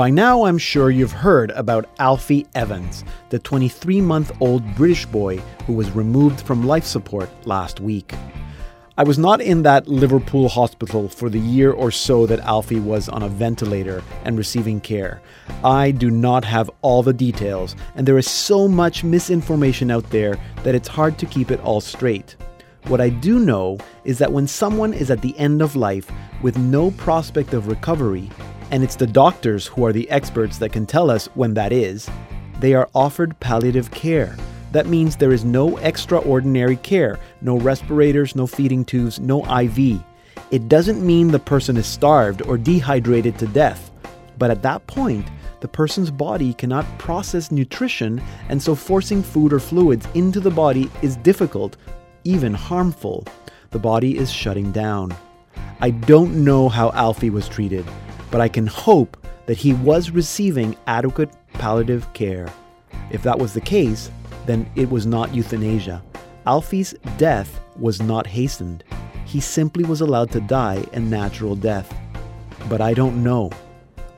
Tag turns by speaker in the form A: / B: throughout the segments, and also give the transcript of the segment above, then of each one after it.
A: By now, I'm sure you've heard about Alfie Evans, the 23 month old British boy who was removed from life support last week. I was not in that Liverpool hospital for the year or so that Alfie was on a ventilator and receiving care. I do not have all the details, and there is so much misinformation out there that it's hard to keep it all straight. What I do know is that when someone is at the end of life with no prospect of recovery, and it's the doctors who are the experts that can tell us when that is, they are offered palliative care that means there is no extraordinary care, no respirators, no feeding tubes, no IV. It doesn't mean the person is starved or dehydrated to death. But at that point, the person's body cannot process nutrition, and so forcing food or fluids into the body is difficult, even harmful. The body is shutting down. I don't know how Alfie was treated, but I can hope that he was receiving adequate palliative care. If that was the case, then it was not euthanasia. Alfie's death was not hastened. He simply was allowed to die a natural death. But I don't know.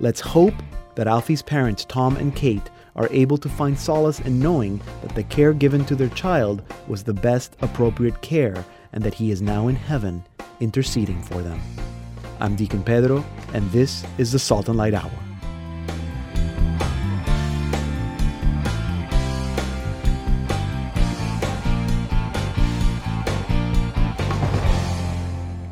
A: Let's hope that Alfie's parents, Tom and Kate, are able to find solace in knowing that the care given to their child was the best appropriate care and that he is now in heaven interceding for them. I'm Deacon Pedro, and this is the Salt and Light Hour.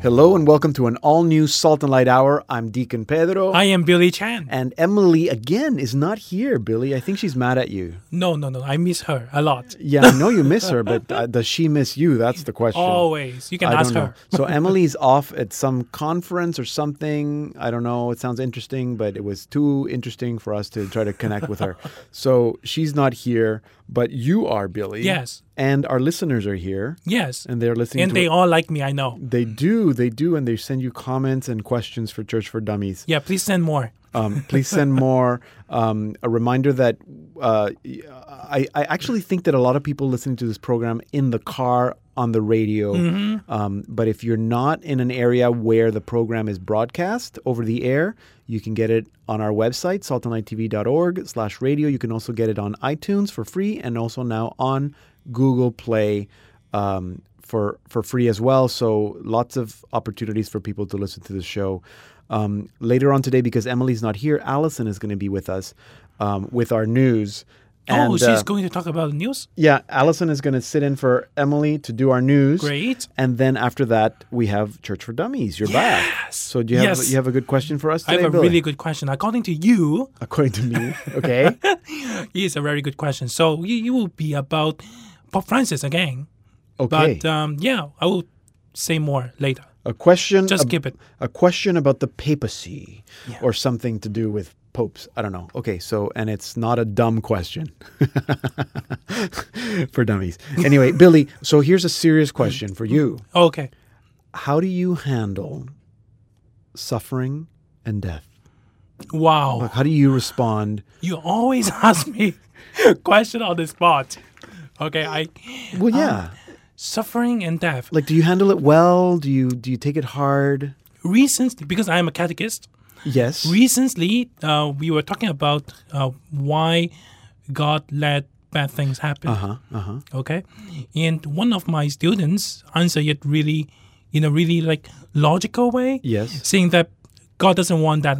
A: Hello and welcome to an all new Salt and Light Hour. I'm Deacon Pedro.
B: I am Billy Chan.
A: And Emily, again, is not here, Billy. I think she's mad at you.
B: No, no, no. I miss her a lot.
A: Yeah, I know you miss her, but uh, does she miss you? That's the question.
B: Always. You can
A: I
B: ask her.
A: so Emily's off at some conference or something. I don't know. It sounds interesting, but it was too interesting for us to try to connect with her. So she's not here, but you are, Billy.
B: Yes.
A: And our listeners are here.
B: Yes.
A: And they're listening
B: And they all like me, I know.
A: They do, they do, and they send you comments and questions for Church for Dummies.
B: Yeah, please send more.
A: Um, please send more. Um, a reminder that uh, I, I actually think that a lot of people listening to this program in the car, on the radio. Um, but if you're not in an area where the program is broadcast over the air, you can get it on our website, saltandlighttv.org slash radio. You can also get it on iTunes for free and also now on Google Play um, for for free as well. So lots of opportunities for people to listen to the show. Um, later on today, because Emily's not here, Allison is going to be with us um, with our news.
B: Oh, she's
A: uh,
B: going to talk about the news?
A: yeah, Allison is going to sit in for Emily to do our news.
B: Great.
A: And then after that, we have Church for Dummies. You're back.
B: Yes.
A: So do you have
B: Yes.
A: you have a good question for us today, I
B: have a
A: Billy?
B: really good question. According to you,
A: According to me, okay.
B: it's a very good question. So you, you will be about Pope Francis again.
A: Okay.
B: But um, yeah, I will say more later.
A: a question.
B: Just
A: ab-
B: skip it.
A: A question about the papacy or something to do with popes. I don't know. Okay, so and it's not a dumb question for dummies. Anyway, Billy. So here's a serious question for you.
B: Okay.
A: How do you handle suffering and death?
B: Wow.
A: Like, how do you respond?
B: You always ask me question on the spot. Okay, I
A: Well, yeah.
B: Um, suffering and death.
A: like, do you handle it well? Do you do you take it hard?
B: Recently, because I am a catechist,
A: Yes.
B: recently uh, we were talking about uh, why God let bad things happen.
A: uh huh. Uh huh.
B: Okay, and one of my students answered it really, in a really like logical way,
A: Yes.
B: saying that God doesn't want that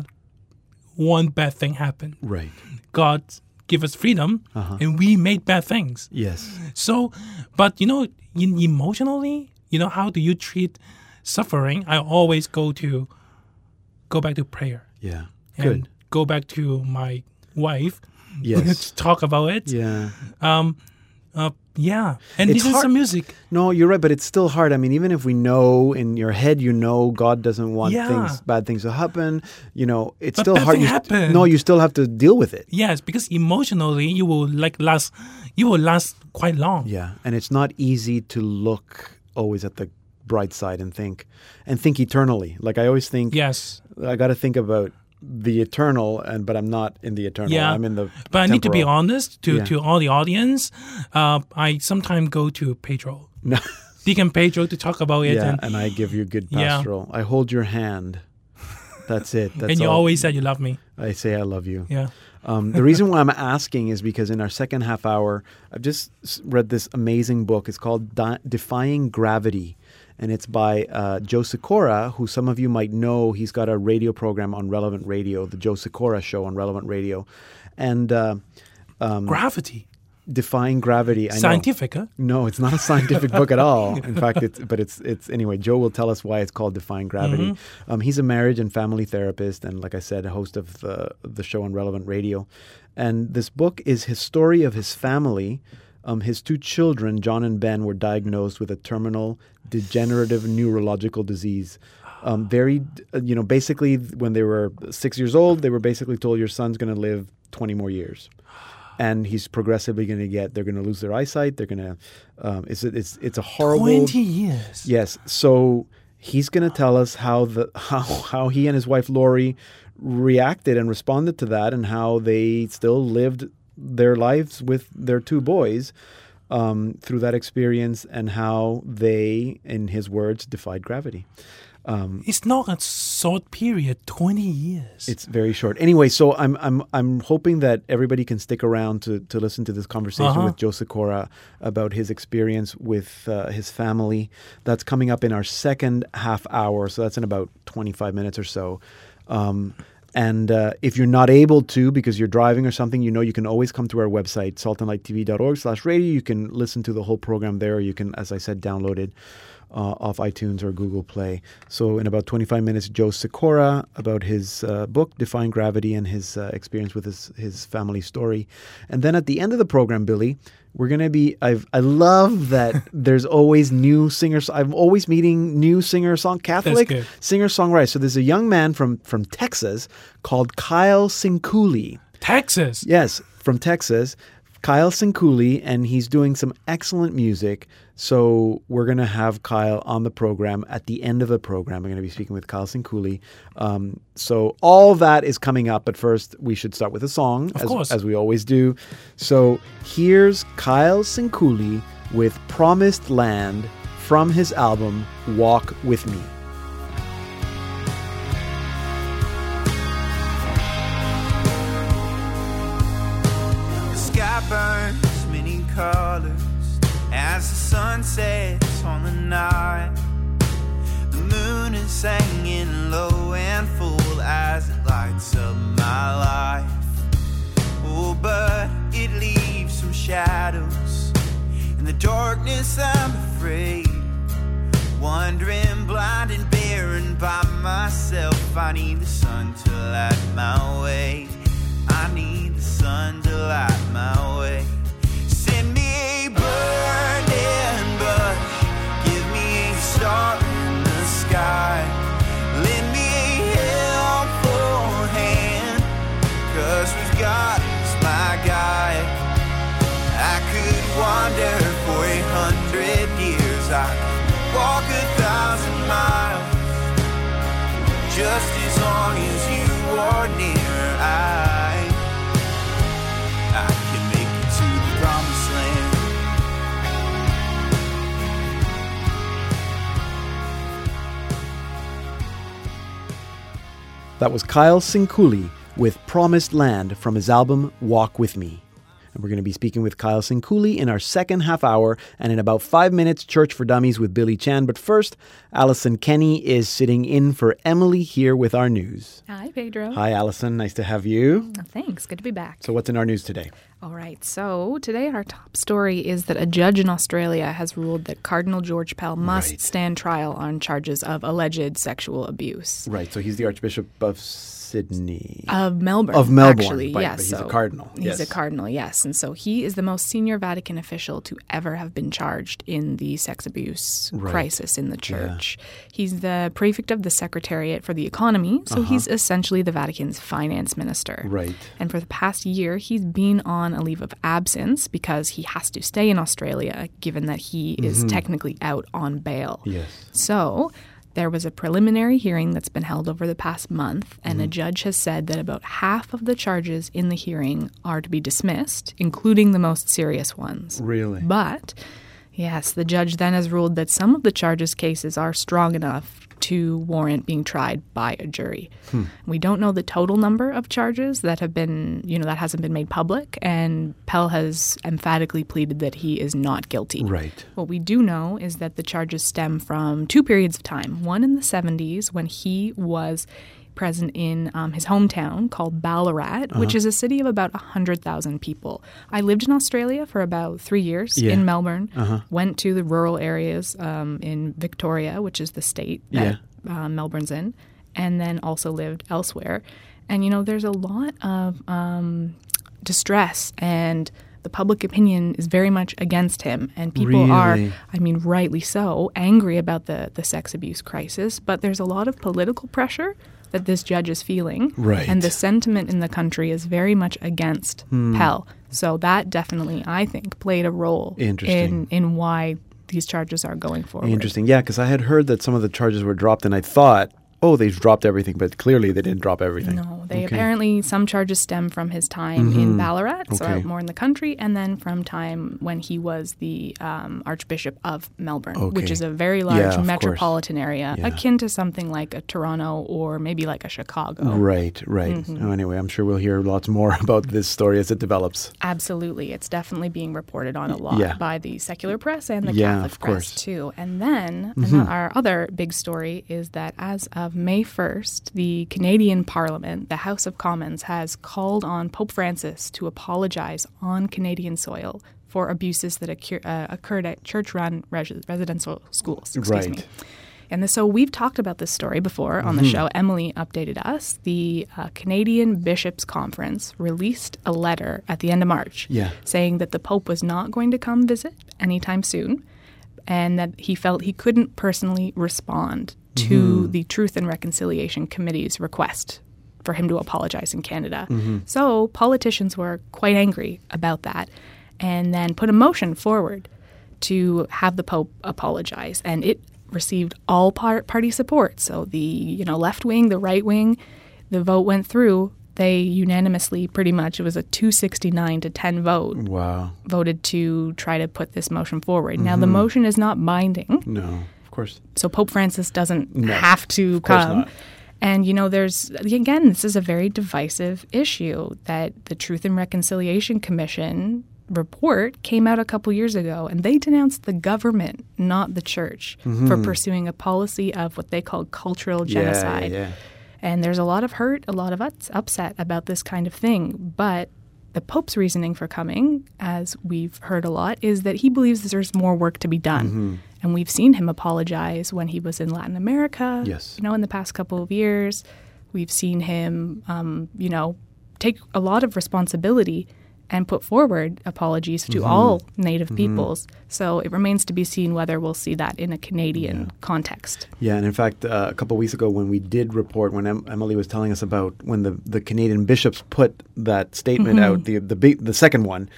B: one bad thing happen.
A: Right.
B: God give us freedom, and we made bad things.
A: Yes.
B: So, but you know, in, emotionally, you know, how do you treat suffering? I always go to go back to prayer
A: Yeah.
B: and
A: Good.
B: go back to my wife
A: Yes.
B: talk about it.
A: yeah.
B: Um, uh, yeah, and
A: It's
B: listen to
A: hard-
B: some music.
A: No, you're right, but it's still hard. I mean, even if we know in your head, you know, God doesn't want
B: Yeah.
A: things, bad things to happen. You know, it's
B: But
A: still hard. You st- no, you still have to deal with it.
B: Yes, because emotionally you will like last, you will last quite long.
A: Yeah, and it's not easy to look always at the bright side and think and think eternally. Like I always think,
B: Yes,
A: I got to think about the eternal, and but I'm not in the eternal.
B: Yeah.
A: I'm in the.
B: but I need to be honest to
A: Yeah.
B: to all the audience. Uh, I sometimes go to Pedro,
A: No.
B: Deacon Pedro, to talk about it,
A: yeah,
B: and,
A: and I give you good
B: Yeah.
A: pastoral. I hold your hand. That's it. That's
B: and you
A: all.
B: always said you love me.
A: I say I love you.
B: Yeah.
A: Um, the reason why I'm asking is because in our second half hour, I've just read this amazing book. It's called Di- Defying Gravity, and it's by uh, Joe Sikora, who some of you might know. He's got a radio program on Relevant Radio, the Joe Sikora Show on Relevant Radio, and uh,
B: Gravity.
A: Defying Gravity. I know.
B: Scientific, huh?
A: No, it's not a scientific book at all. In fact, it's but it's it's anyway. Joe will tell us why it's called Defying Gravity. Um, he's a marriage and family therapist, and like I said, a host of the the show on Relevant Radio. And this book is his story of his family. Um, his two children, John and Ben, were diagnosed with a terminal degenerative neurological disease. Um, very, uh, you know, basically when they were six years old, they were basically told your son's going to live 20 more years and he's progressively going to get they're going to lose their eyesight they're going to um, it's, it's it's a horrible
B: 20 years.
A: yes so he's going to tell us how the how how he and his wife Lori reacted and responded to that and how they still lived their lives with their two boys um, through that experience and how they in his words defied gravity
B: It's not a short period, 20 years.
A: It's very short. Anyway, so I'm I'm I'm hoping that everybody can stick around to to listen to this conversation
B: Uh-huh.
A: with Joe Sikora about his experience with uh, his family. That's coming up in our second half hour. So that's in about 25 minutes or so. Um, and uh, if you're not able to because you're driving or something, you know you can always come to our website, saltandlighttv.org slash radio. You can listen to the whole program there. You can, as I said, download it uh, off iTunes or Google Play. So, in about 25 minutes, Joe Sikora about his uh, book, Defying Gravity, and his uh, experience with his, his family story. And then at the end of the program, Billy, we're going to be. I've, I love that there's always new singers. I'm always meeting new singer song Catholic singer songwriter. So, there's a young man from, from Texas called Kyle Sinkuli.
B: Texas.
A: Yes, from Texas, Kyle Sinkuli, and he's doing some excellent music. So we're going to have Kyle on the program at the end of the program. We're going to be speaking with Kyle Sinkuli. Um, so all that is coming up, but first we should start with a song,
B: Of
A: as,
B: course.
A: as we always do. So here's Kyle Sinkuli with Promised Land from his album Walk With Me.
C: Colors as the sun sets on the night. The moon is hanging low and full as it lights up my life. Oh, but it leaves some shadows. In the darkness, I'm afraid. Wandering blind and barren by myself. I need the sun to light my way. I need the sun to light my way. Wander for a hundred years. I walk a thousand miles. Just as long as you are near, I, I can make it to the promised land.
A: That was Kyle Sinkuli with Promised Land from his album Walk With Me. We're going to be speaking with Kyle Sinkuli in our second half hour and in about five minutes, Church for Dummies with Billy Chan. But first, Allison Kenny is sitting in for Emily here with our news.
D: Hi, Pedro.
A: Hi, Allison. Nice to have you.
D: Oh, thanks. Good to be back.
A: So, what's in our news today?
D: All right. So, today our top story is that a judge in Australia has ruled that Cardinal George Pell must
A: Right.
D: stand trial on charges of alleged sexual abuse.
A: Right. So, he's the Archbishop of Sydney.
D: Of Melbourne.
A: Of Melbourne,
D: Actually,
A: right,
D: yes.
A: but he's a cardinal,
D: He's
A: yes.
D: a cardinal, yes. And so he is the most senior Vatican official to ever have been charged in the sex abuse crisis in the church. He's the prefect of the Secretariat for the Economy, so he's essentially the Vatican's finance minister.
A: Uh-huh. Right.
D: And for the past year, he's been on a leave of absence because he has to stay in Australia, given that he is technically out on bail.
A: Mm-hmm. Yes.
D: So there was a preliminary hearing that's been held over the past month, and a mm-hmm. judge has said that about half of the charges in the hearing are to be dismissed, including the most serious ones.
A: Really?
D: But, yes, the judge then has ruled that some of the charges cases are strong enough to warrant being tried by a jury. Hmm. We don't know the total number of charges that have been, you know, that hasn't been made public, and Pell has emphatically pleaded that he is not guilty.
A: Right.
D: What we do know is that the charges stem from two periods of time. One in the 70s when he was present in um, his hometown called Ballarat,
A: Uh-huh.
D: which is a city of about 100,000 people. I lived in Australia for about three years
A: Yeah. Uh-huh.
D: in Melbourne, went to the rural areas um, in Victoria, which is the state that uh, Melbourne's in, and then also lived elsewhere. And, you know, there's a lot of um, distress and the public opinion is very much against him and people are i mean rightly so angry about the, the sex abuse crisis but there's a lot of political pressure that this judge is feeling
A: Right.
D: and the sentiment in the country is very much against
A: Hmm.
D: pell so that definitely i think played a role
A: Interesting.
D: in in why these charges are going forward
A: Interesting. Yeah, because I had heard that some of the charges were dropped, and I thought, oh, they've dropped everything, but clearly they didn't drop everything.
D: No, they
A: Okay.
D: apparently some charges stem from his time in Ballarat, so
A: Okay.
D: out more in the country, and then from time when he was the um, Archbishop of Melbourne, which is a very
A: Yeah,
D: large
A: course.
D: metropolitan area,
A: Yeah.
D: akin to something like a Toronto or maybe like a Chicago.
A: Right, right.
D: Mm-hmm.
A: Oh, anyway, I'm sure we'll hear lots more about this story as it develops.
D: Absolutely, it's definitely being reported on a lot
A: Yeah.
D: by the secular press and the
A: Yeah,
D: Catholic press
A: course. Mm-hmm.
D: too. And then ano- our other big story is that as of May first, the Canadian Parliament, the House of Commons, has called on Pope Francis to apologize on Canadian soil for abuses that occur- uh, occurred at church-run res- residential schools. Excuse me.
A: Right.
D: And so we've talked about this story before on the
A: Mm-hmm.
D: show. Emily updated us. The uh, Canadian Bishops' Conference released a letter at the end of March
A: Yeah.
D: saying that the Pope was not going to come visit anytime soon and that he felt he couldn't personally respond to mm-hmm. the Truth and Reconciliation Committee's request for him to apologize in Canada. Mm-hmm. So politicians were quite angry about that and then put a motion forward to have the Pope apologize. And it received all par- party support. So the you know left wing, the right wing, the vote went through. They unanimously, pretty much, it was a 269 to 10 vote,
A: Wow.
D: voted to try to put this motion forward. Now the mm-hmm. motion is not binding,
A: No, of course.
D: so Pope Francis doesn't
A: No,
D: have to come.
A: not.
D: And you know, there's again, this is a very divisive issue that the Truth and Reconciliation Commission report came out a couple years ago, and they denounced the government, not the church, for pursuing a policy of what they call cultural genocide.
A: Mm-hmm. Yeah, yeah.
D: And there's a lot of hurt, a lot of ups- upset about this kind of thing. But the Pope's reasoning for coming, as we've heard a lot, is that he believes there's more work to be done.
A: Mm-hmm.
D: And we've seen him apologize when he was in Latin America.
A: Yes.
D: You know, in the past couple of years, we've seen him, um, you know, take a lot of responsibility and put forward apologies to
A: Mm-hmm.
D: all Native peoples. So it remains to be seen whether we'll see that in a Canadian context.
A: Yeah, and in fact, uh, a couple of weeks ago, when we did report, when em- Emily was telling us about when the, the Canadian bishops put that statement
D: Mm-hmm.
A: out, the the big, the second one,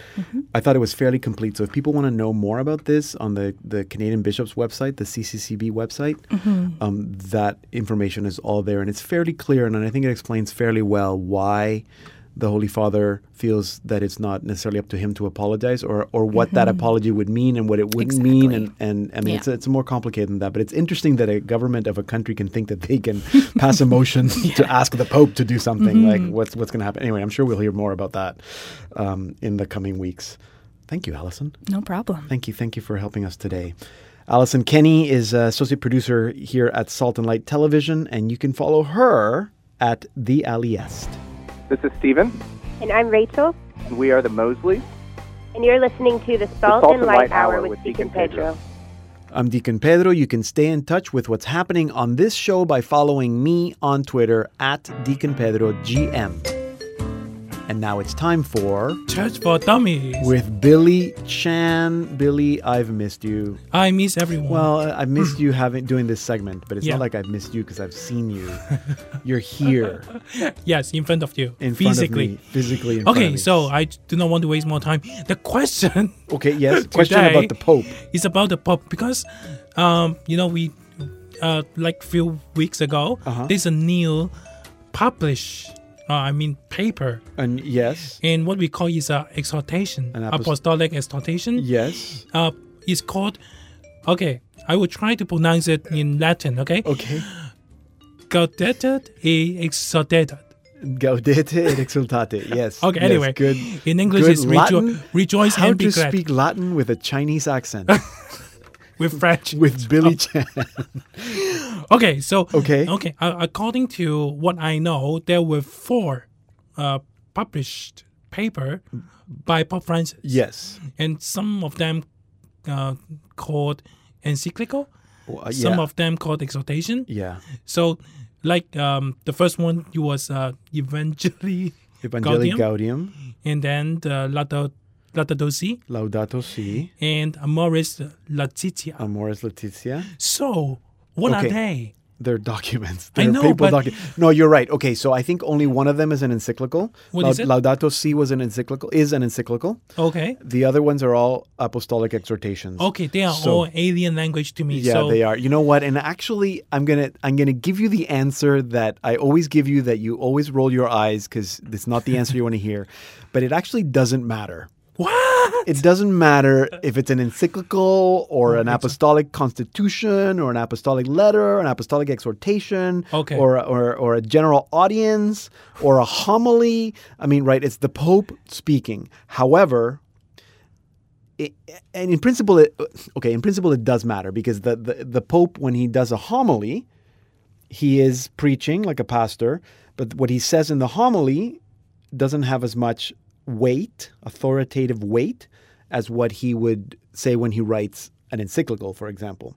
A: I thought it was fairly complete. So if people want to know more about this on the the Canadian bishops website, the CCCB website,
D: Mm-hmm.
A: um, that information is all there, and it's fairly clear, and I think it explains fairly well why. The Holy Father feels that it's not necessarily up to him to apologize, or, or what that apology would mean and what it wouldn't mean, and,
D: Mm-hmm.
A: And I mean
D: Yeah.
A: it's it's more complicated than that, but it's interesting that a government of a country can think that they can pass a motion to ask the Pope to do something.
D: Mm-hmm.
A: Like what's what's going to happen? Anyway, I'm sure we'll hear more about that um, in the coming weeks. Thank you, Allison.
D: No problem.
A: Thank you, thank you for helping us today. Allison Kenny is uh, associate producer here at Salt and Light Television, and you can follow her at the Aliest.
E: This is Stephen,
F: And I'm Rachel,
E: and we are the Mosleys.
F: and you're listening to the Salt, and Light, Hour with Deacon Pedro.
A: I'm Deacon Pedro. You can stay in touch with what's happening on this show by following me on Twitter at Deacon Pedro GM. And now it's time for
B: Church for Dummies.
A: with Billy Chan. Billy, I've missed you.
B: I miss everyone.
A: Well, I- I've missed you having doing this segment, but it's
B: Yeah.
A: not like I've missed you because I've seen you. You're here
B: yes, in front of you,
A: in
B: physically.
A: front of me, physically. In front
B: Okay,
A: of me.
B: so I do not want to waste more time. The question
A: okay, yes. Question about the Pope.
B: It's about the Pope because, um, you know, we, uh, like few weeks ago,
A: Uh-huh.
B: there's a new published, uh, I mean, paper
A: And yes,
B: And what we call is a exhortation,
A: An apost-
B: apostolic exhortation.
A: yes.
B: Uh, it's called. Okay, I will try to pronounce it in Latin. Okay.
A: Okay.
B: Gaudete et exsultate.
A: Gaudete et exsultate. Yes.
B: Okay,
A: yes,
B: anyway,
A: good.
B: in English
A: good
B: it's rejo- rejoice
A: How
B: and be
A: to speak Latin with a Chinese accent
B: with French.
A: with Billy Chan.
B: Okay, so
A: Okay.
B: okay. Uh, according to what I know, there were four uh, published paper by Pope Francis.
A: yes.
B: and some of them uh, called encyclical,
A: Well, uh,
B: some of them called exhortation.
A: yeah.
B: So, like um, the first one, it was uh, Evangelii
A: Evangelii
B: Gaudium,
A: Gaudium,
B: and then the Laudato, Laudato Si,
A: Laudato Si,
B: and Amoris Laetitia.
A: Amoris Laetitia.
B: so, what are they?
A: They're documents.
B: I
A: They're
B: know,
A: papal
B: but-
A: docu- No, you're right. Okay, so I think only one of them is an encyclical.
B: What is it?
A: Laudato Si was an encyclical. Is an encyclical.
B: Okay.
A: The other ones are all apostolic exhortations.
B: Okay, they are
A: So-
B: all alien language to me.
A: Yeah,
B: so,
A: they are. You know what? And actually, I'm gonna I'm gonna give you the answer that I always give you that you always roll your eyes because it's not the answer you want to hear, but it actually doesn't matter.
B: What?
A: It doesn't matter if it's an encyclical or oh, an apostolic constitution or an apostolic letter, an apostolic exhortation,
B: Okay.
A: or, or or a general audience or a homily. I mean, right? It's the Pope speaking. However, it, and in principle, it, okay, in principle, it does matter because the, the the Pope, when he does a homily, he is preaching like a pastor, but what he says in the homily doesn't have as much weight, authoritative weight, as what he would say when he writes an encyclical, for example.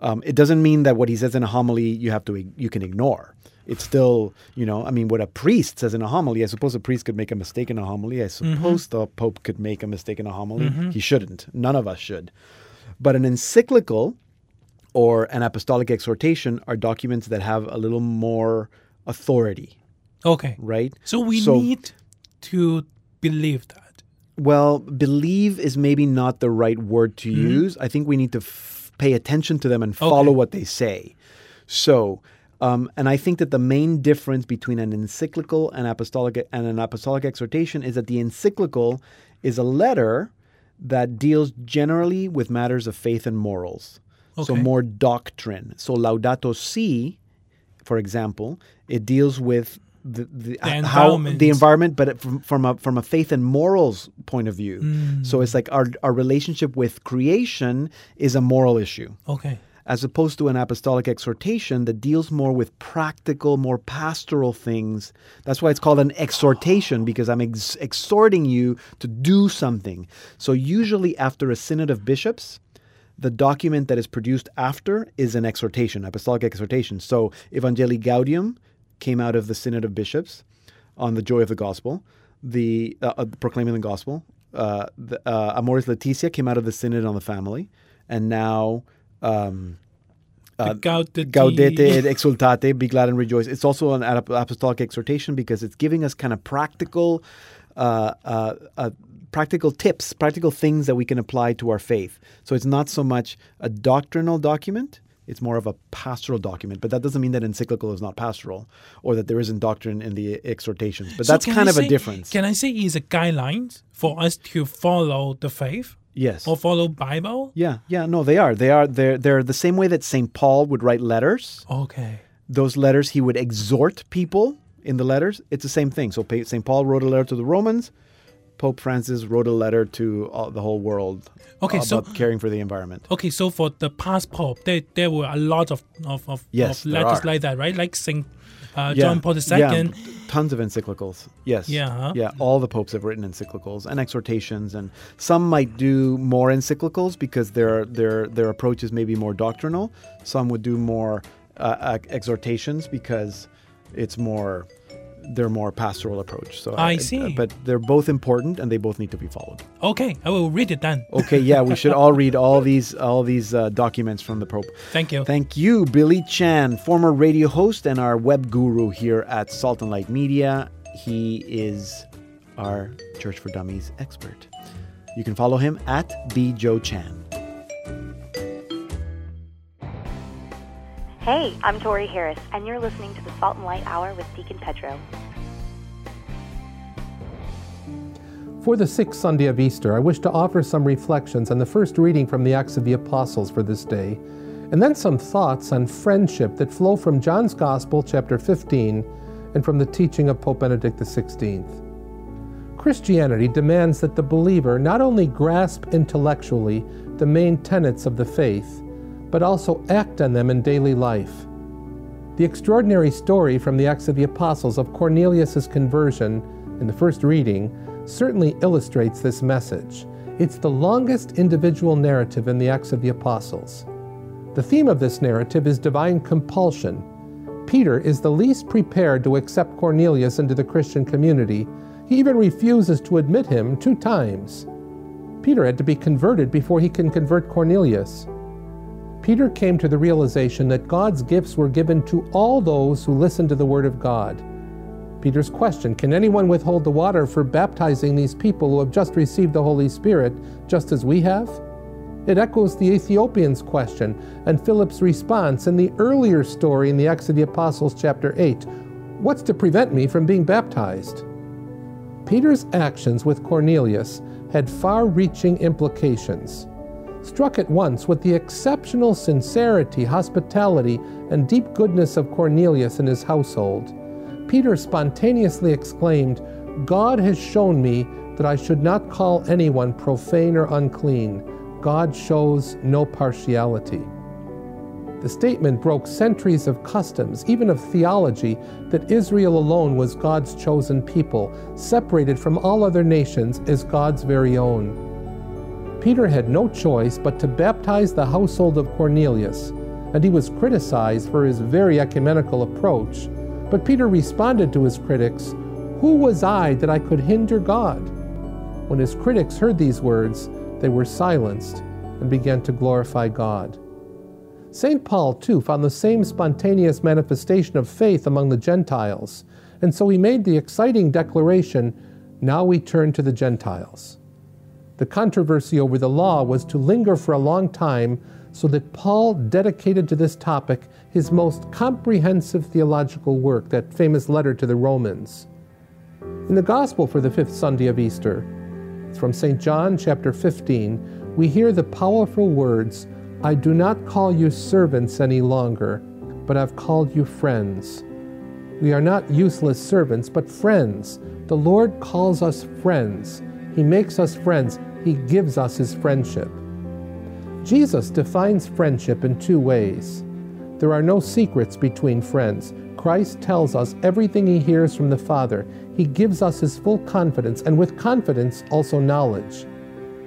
A: Um, it doesn't mean that what he says in a homily you have to you can ignore. It's still, you know, I mean, what a priest says in a homily. I suppose a priest could make a mistake in a homily. I suppose the pope could make a mistake in a homily. He shouldn't. None of us should. But an encyclical or an apostolic exhortation are documents that have a little more authority,
B: Okay.
A: right?
B: So we
A: So-
B: need to believe that.
A: Well, believe is maybe not the right word to use. I think we need to f- pay attention to them and follow
B: Okay.
A: what they say. So, um, and I think that the main difference between an encyclical and apostolic and an apostolic exhortation is that the encyclical is a letter that deals generally with matters of faith and morals.
B: Okay.
A: So more doctrine. So Laudato Si, for example, it deals with the, the, how
B: environment.
A: the environment, but it- from, from a from a faith and morals point of view.
B: Mm.
A: So it's like our our relationship with creation is a moral issue,
B: Okay.
A: as opposed to an apostolic exhortation that deals more with practical, more pastoral things. That's why it's called an exhortation because I'm ex- exhorting you to do something. So usually after a synod of bishops. The document that is produced after is an exhortation, apostolic exhortation. So, Evangelii Gaudium came out of the Synod of Bishops on the joy of the gospel, the uh, uh, proclaiming the gospel. Uh, the, uh, Amoris Laetitia came out of the Synod on the family, and now um,
B: The Gaudete.
A: Gaudete et exsultate, be glad and rejoice. It's also an apostolic exhortation because it's giving us kind of practical, uh, uh, uh, practical tips, practical things that we can apply to our faith. So it's not so much a doctrinal document; it's more of a pastoral document. But that doesn't mean that encyclical is not pastoral, or that there isn't doctrine in the exhortations. But
B: So
A: that's kind
B: I
A: of a difference.
B: Can I say it's a guideline for us to follow the faith
A: yes.
B: or follow Bible?
A: Yeah. Yeah. No, they are. They are. They're. They're the same way that Saint Paul would write letters.
B: Okay.
A: those letters he would exhort people in the letters it's the same thing so st paul wrote a letter to the romans pope francis wrote a letter to all, the whole world
B: Okay,
A: about
B: so-
A: caring for the environment
B: Okay, so for the past pope, there there were a lot of of, of,
A: Yes,
B: of letters like that, right? Like Saint uh,
A: Yeah,
B: John Paul II.
A: yeah, tons of encyclicals yes
B: Yeah, huh?
A: yeah all the popes have written encyclicals and exhortations and some might do more encyclicals because their their their approach is maybe more doctrinal some would do more uh, uh, exhortations because it's more their more pastoral approach so
B: I
A: uh,
B: see.
A: but they're both important and they both need to be followed
B: Okay, I will read it then.
A: Okay, yeah, we should all read all these all these uh, documents from the Pope.
B: Thank you.
A: Thank you, Billy Chan, former radio host and our web guru here at Salt and Light Media. He is our Church for Dummies expert. You can follow him at bjoechan.
G: Hey, I'm Tori Harris, and you're listening to the Salt and Light Hour with Deacon Pedro.
H: For the sixth Sunday of Easter, I wish to offer some reflections on the first reading from the Acts of the Apostles for this day. and then some thoughts on friendship that flow from John's Gospel, chapter 15, and from the teaching of Pope Benedict XVI. Christianity demands that the believer not only grasp intellectually the main tenets of the faith, but also act on them in daily life. The extraordinary story from the Acts of the Apostles of Cornelius' conversion in the first reading certainly illustrates this message. It's the longest individual narrative in the Acts of the Apostles. The theme of this narrative is divine compulsion. Peter is the least prepared to accept Cornelius into the Christian community. He even refuses to admit him two times. Peter had to be converted before he can convert Cornelius. Peter came to the realization that God's gifts were given to all those who listen to the Word of God. Peter's question Can anyone withhold the water for baptizing these people who have just received the Holy Spirit, just as we have? It echoes the Ethiopian's question and Philip's response in the earlier story in the Acts of the Apostles, chapter 8 What's to prevent me from being baptized? Peter's actions with Cornelius had far reaching implications. Struck at once with the exceptional sincerity, hospitality, and deep goodness of Cornelius and his household, Peter spontaneously exclaimed, God has shown me that I should not call anyone profane or unclean. God shows no partiality. The statement broke centuries of customs, even of theology, that Israel alone was God's chosen people, separated from all other nations as God's very own. Peter had no choice but to baptize the household of Cornelius, and he was criticized for his very ecumenical approach. But Peter responded to his critics, Who was I that I could hinder God? When his critics heard these words, they were silenced and began to glorify God. St. Paul, too, found the same spontaneous manifestation of faith among the Gentiles, and so he made the exciting declaration Now we turn to the Gentiles. The controversy over the law was to linger for a long time, so that Paul dedicated to this topic his most comprehensive theological work, that famous letter to the Romans. In the Gospel for the fifth Sunday of Easter, from St. John chapter 15, we hear the powerful words, I do not call you servants any longer, but I've called you friends. We are not useless servants, but friends. The Lord calls us friends. He makes us friends. He gives us His friendship. Jesus defines friendship in two ways. There are no secrets between friends. Christ tells us everything He hears from the Father. He gives us His full confidence, and with confidence, also knowledge.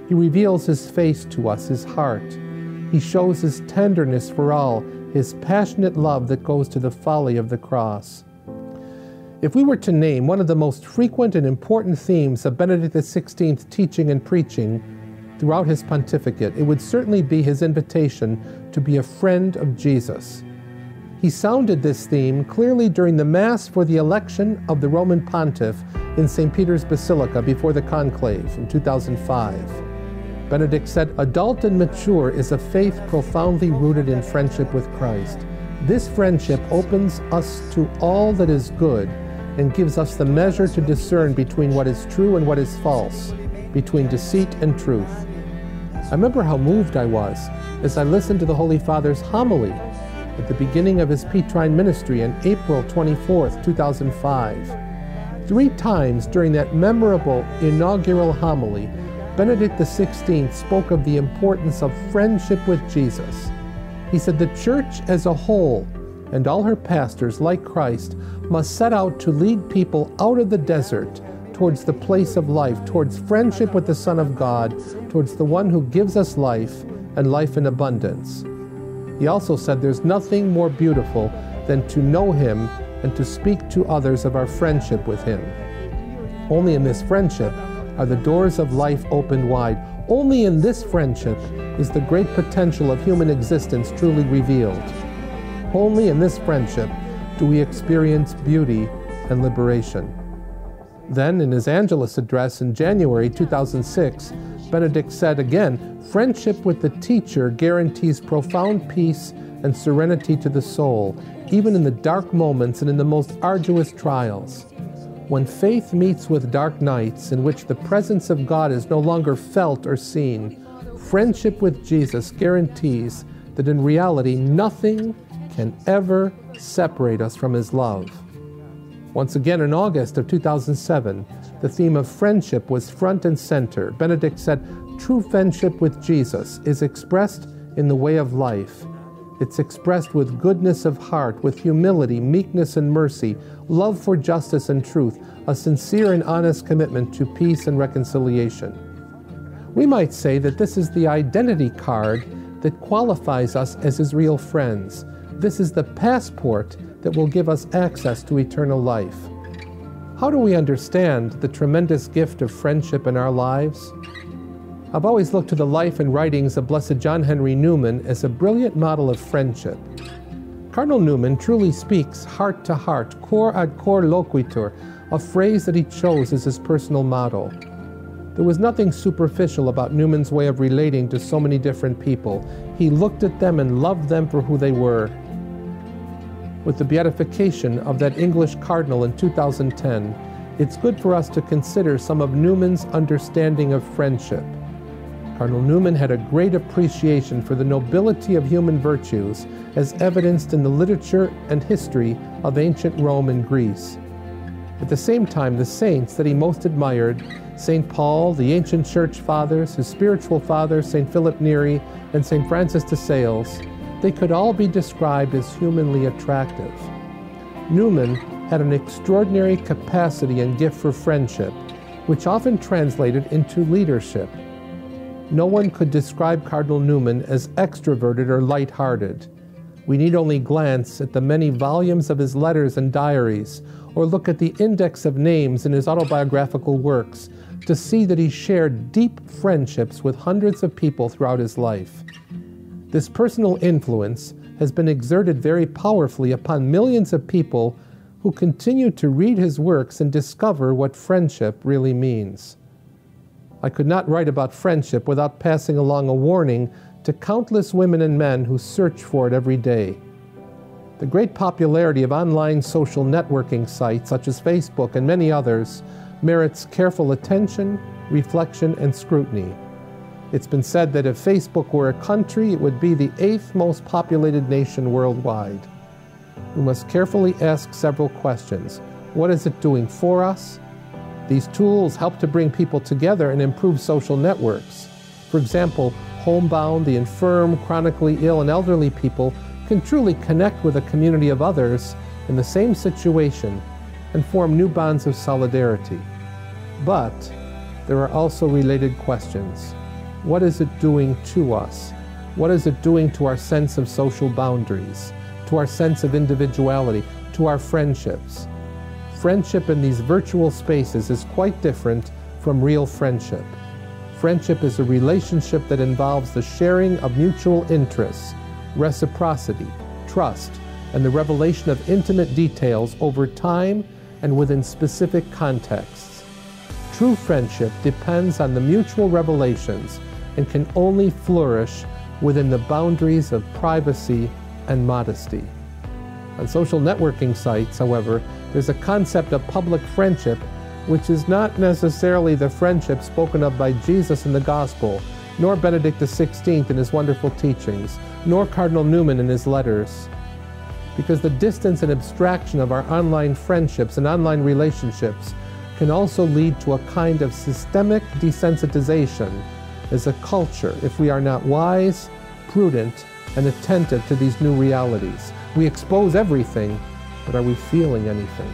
H: He reveals His face to us, His heart. He shows His tenderness for all, His passionate love that goes to the folly of the cross. If we were to name one of the most frequent and important themes of Benedict XVI's teaching and preaching throughout his pontificate, it would certainly be his invitation to be a friend of Jesus. He sounded this theme clearly during the Mass for the election of the Roman pontiff in St. Peter's Basilica before the conclave in 2005. Benedict said, Adult and mature is a faith profoundly rooted in friendship with Christ. This friendship opens us to all that is good and gives us the measure to discern between what is true and what is false, between deceit and truth. I remember how moved I was as I listened to the Holy Father's homily at the beginning of his Petrine ministry on April 24, 2005. Three times during that memorable inaugural homily, Benedict XVI spoke of the importance of friendship with Jesus. He said the church as a whole and all her pastors, like Christ, must set out to lead people out of the desert towards the place of life, towards friendship with the Son of God, towards the one who gives us life and life in abundance. He also said there's nothing more beautiful than to know Him and to speak to others of our friendship with Him. Only in this friendship are the doors of life opened wide. Only in this friendship is the great potential of human existence truly revealed. Only in this friendship do we experience beauty and liberation. Then, in his Angelus address in January 2006, Benedict said again friendship with the teacher guarantees profound peace and serenity to the soul, even in the dark moments and in the most arduous trials. When faith meets with dark nights in which the presence of God is no longer felt or seen, friendship with Jesus guarantees that in reality nothing can ever separate us from His love. Once again, in August of 2007, the theme of friendship was front and center. Benedict said, True friendship with Jesus is expressed in the way of life. It's expressed with goodness of heart, with humility, meekness, and mercy, love for justice and truth, a sincere and honest commitment to peace and reconciliation. We might say that this is the identity card that qualifies us as his real friends. This is the passport that will give us access to eternal life. How do we understand the tremendous gift of friendship in our lives? I've always looked to the life and writings of Blessed John Henry Newman as a brilliant model of friendship. Cardinal Newman truly speaks heart to heart, cor ad cor loquitur, a phrase that he chose as his personal motto. There was nothing superficial about Newman's way of relating to so many different people. He looked at them and loved them for who they were with the beatification of that English cardinal in 2010, it's good for us to consider some of Newman's understanding of friendship. Cardinal Newman had a great appreciation for the nobility of human virtues as evidenced in the literature and history of ancient Rome and Greece. At the same time, the saints that he most admired, St. Paul, the ancient church fathers, his spiritual father, St. Philip Neri, and St. Francis de Sales, they could all be described as humanly attractive. Newman had an extraordinary capacity and gift for friendship, which often translated into leadership. No one could describe Cardinal Newman as extroverted or light-hearted. We need only glance at the many volumes of his letters and diaries, or look at the index of names in his autobiographical works to see that he shared deep friendships with hundreds of people throughout his life. This personal influence has been exerted very powerfully upon millions of people who continue to read his works and discover what friendship really means. I could not write about friendship without passing along a warning to countless women and men who search for it every day. The great popularity of online social networking sites such as Facebook and many others merits careful attention, reflection, and scrutiny. It's been said that if Facebook were a country, it would be the eighth most populated nation worldwide. We must carefully ask several questions. What is it doing for us? These tools help to bring people together and improve social networks. For example, homebound, the infirm, chronically ill, and elderly people can truly connect with a community of others in the same situation and form new bonds of solidarity. But there are also related questions. What is it doing to us? What is it doing to our sense of social boundaries, to our sense of individuality, to our friendships? Friendship in these virtual spaces is quite different from real friendship. Friendship is a relationship that involves the sharing of mutual interests, reciprocity, trust, and the revelation of intimate details over time and within specific contexts. True friendship depends on the mutual revelations and can only flourish within the boundaries of privacy and modesty. On social networking sites, however, there's a concept of public friendship which is not necessarily the friendship spoken of by Jesus in the Gospel, nor Benedict XVI in his wonderful teachings, nor Cardinal Newman in his letters. Because the distance and abstraction of our online friendships and online relationships can also lead to a kind of systemic desensitization as a culture if we are not wise, prudent, and attentive to these new realities. We expose everything, but are we feeling anything?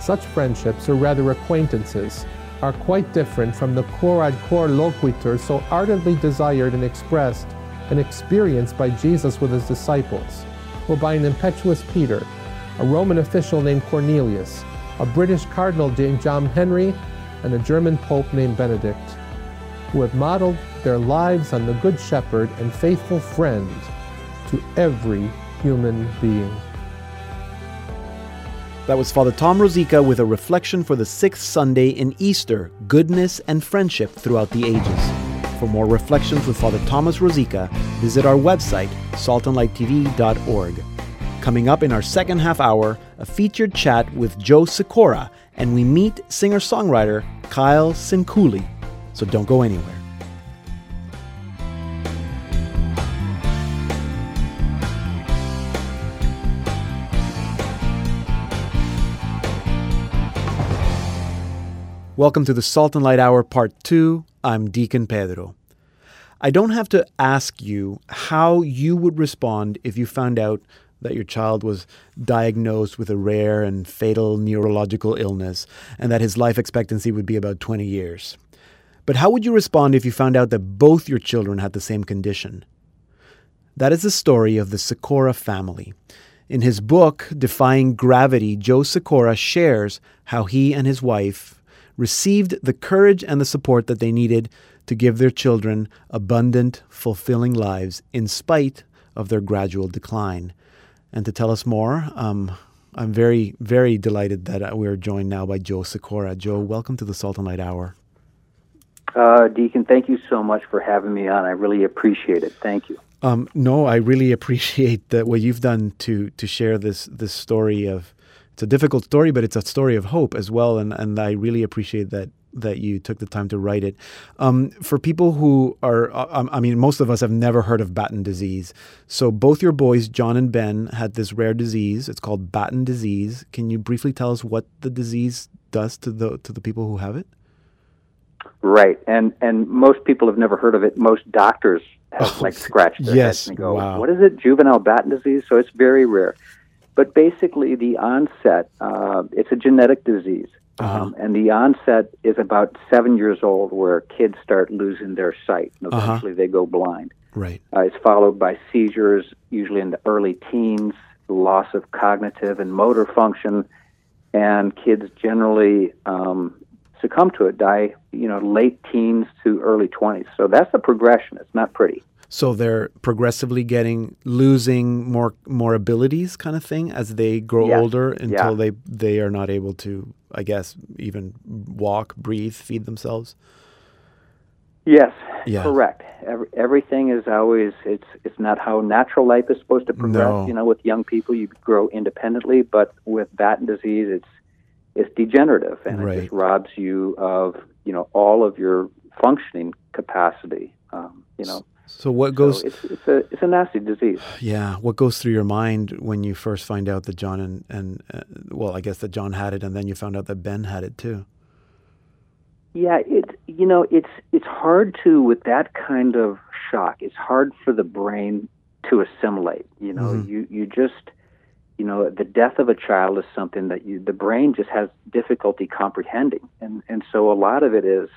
H: Such friendships, or rather acquaintances, are quite different from the cor ad cor loquitur so ardently desired and expressed and experienced by Jesus with his disciples, or by an impetuous Peter, a Roman official named Cornelius, a British cardinal named John Henry, and a German pope named Benedict who have modeled their lives on the Good Shepherd and faithful friend to every human being.
A: That was Father Tom Rosica with a reflection for the sixth Sunday in Easter goodness and friendship throughout the ages. For more reflections with Father Thomas Rosica, visit our website, saltandlighttv.org. Coming up in our second half hour, a featured chat with Joe Sikora, and we meet singer songwriter Kyle Sincooley so don't go anywhere. Welcome to the Salt and Light Hour Part 2. I'm Deacon Pedro. I don't have to ask you how you would respond if you found out that your child was diagnosed with a rare and fatal neurological illness and that his life expectancy would be about 20 years. But how would you respond if you found out that both your children had the same condition? That is the story of the Sikora family. In his book, Defying Gravity, Joe Sikora shares how he and his wife received the courage and the support that they needed to give their children abundant, fulfilling lives in spite of their gradual decline. And to tell us more, um, I'm very, very delighted that we're joined now by Joe Sikora. Joe, welcome to the Salt and Light Hour.
I: Uh, Deacon, thank you so much for having me on. I really appreciate it. Thank you.
A: Um, no, I really appreciate that what you've done to to share this this story of it's a difficult story, but it's a story of hope as well, and and I really appreciate that that you took the time to write it. Um, for people who are, uh, I mean, most of us have never heard of Batten disease. So both your boys, John and Ben, had this rare disease. It's called Batten disease. Can you briefly tell us what the disease does to the to the people who have it?
I: Right, and and most people have never heard of it. Most doctors have
A: Oh,
I: like scratched their
A: yes,
I: heads and go,
A: wow.
I: "What is it? Juvenile Batten disease?" So it's very rare. But basically, the onset, uh, it's a genetic disease.
A: Uh-huh.
I: Um, and the onset is about seven years old, where kids start losing their sight. And
A: Uh-huh.
I: eventually, they go blind.
A: Right.
I: Uh, it's followed by seizures, usually in the early teens, loss of cognitive and motor function, and kids generally um, succumb to it, die, you know, late teens to early 20s. So that's the progression. It's not pretty.
A: So they're progressively getting losing more more abilities, kind of thing, as they grow older until
I: Yeah.
A: they they are not able to, I guess, even walk, breathe, feed themselves.
I: Yes,
A: Yeah.
I: correct. Every, everything is always it's it's not how natural life is supposed to progress.
A: No.
I: You know, with young people, you grow independently, but with Batten disease, it's it's degenerative, and it just robs you of you know all of your functioning capacity. Um, you know,
A: So what goes?
I: so it's it's a it's a nasty disease.
A: yeah, what goes through your mind when you first find out that John and and uh, well, I guess that John had it, and then you found out that Ben had it too.
I: Yeah, it you know it's it's hard to with that kind of shock. It's hard for the brain to assimilate. You know,
A: Mhm.
I: you you just you know the death of a child is something that you the brain just has difficulty comprehending, and and so a lot of it is,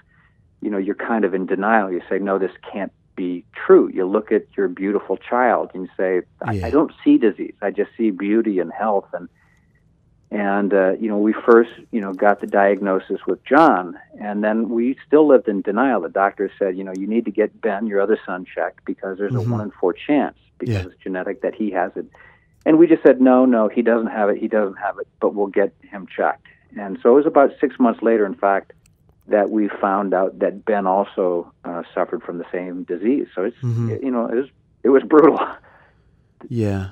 I: you know, you're kind of in denial. You say, no, this can't be true. You look at your beautiful child and you say, I,
A: Yeah.
I: I don't see disease. I just see beauty and health and and uh, you know we first you know got the diagnosis with John, and then we still lived in denial. The doctor said, you know, you need to get Ben, your other son, checked because there's
A: Mhm.
I: a one in four chance because
A: Yeah.
I: it's genetic that he has it. And we just said, no, no, he doesn't have it. He doesn't have it, but we'll get him checked. And so it was about six months later, in fact, that we found out that Ben also uh, suffered from the same disease. So it's
A: Mhm.
I: you know it was it was brutal.
A: Yeah.